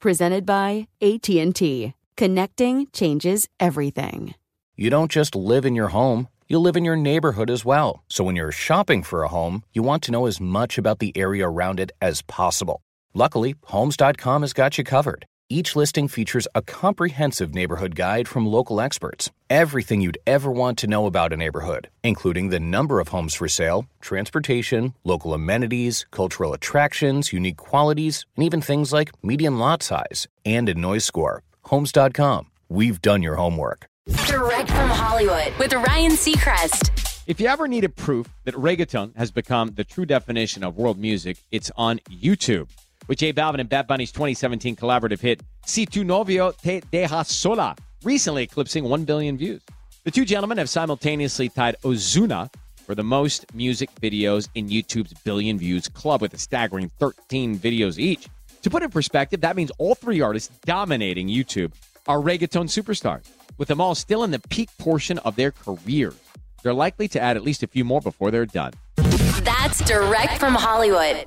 Presented by AT&T. Connecting changes everything. You don't just live in your home, you live in your neighborhood as well. So when you're shopping for a home, you want to know as much about the area around it as possible. Luckily, Homes.com has got you covered. Each listing features a comprehensive neighborhood guide from local experts. Everything you'd ever want to know about a neighborhood, including the number of homes for sale, transportation, local amenities, cultural attractions, unique qualities, and even things like median lot size and a noise score. Homes.com. We've done your homework. Direct from Hollywood with Ryan Seacrest. If you ever needed proof that reggaeton has become the true definition of world music, it's on YouTube. With J Balvin and Bad Bunny's 2017 collaborative hit, Si tu novio te deja sola, recently eclipsing 1 billion views. The two gentlemen have simultaneously tied Ozuna for the most music videos in YouTube's billion views club with a staggering 13 videos each. To put it in perspective, that means all three artists dominating YouTube are reggaeton superstars, with them all still in the peak portion of their careers. They're likely to add at least a few more before they're done. That's direct from Hollywood.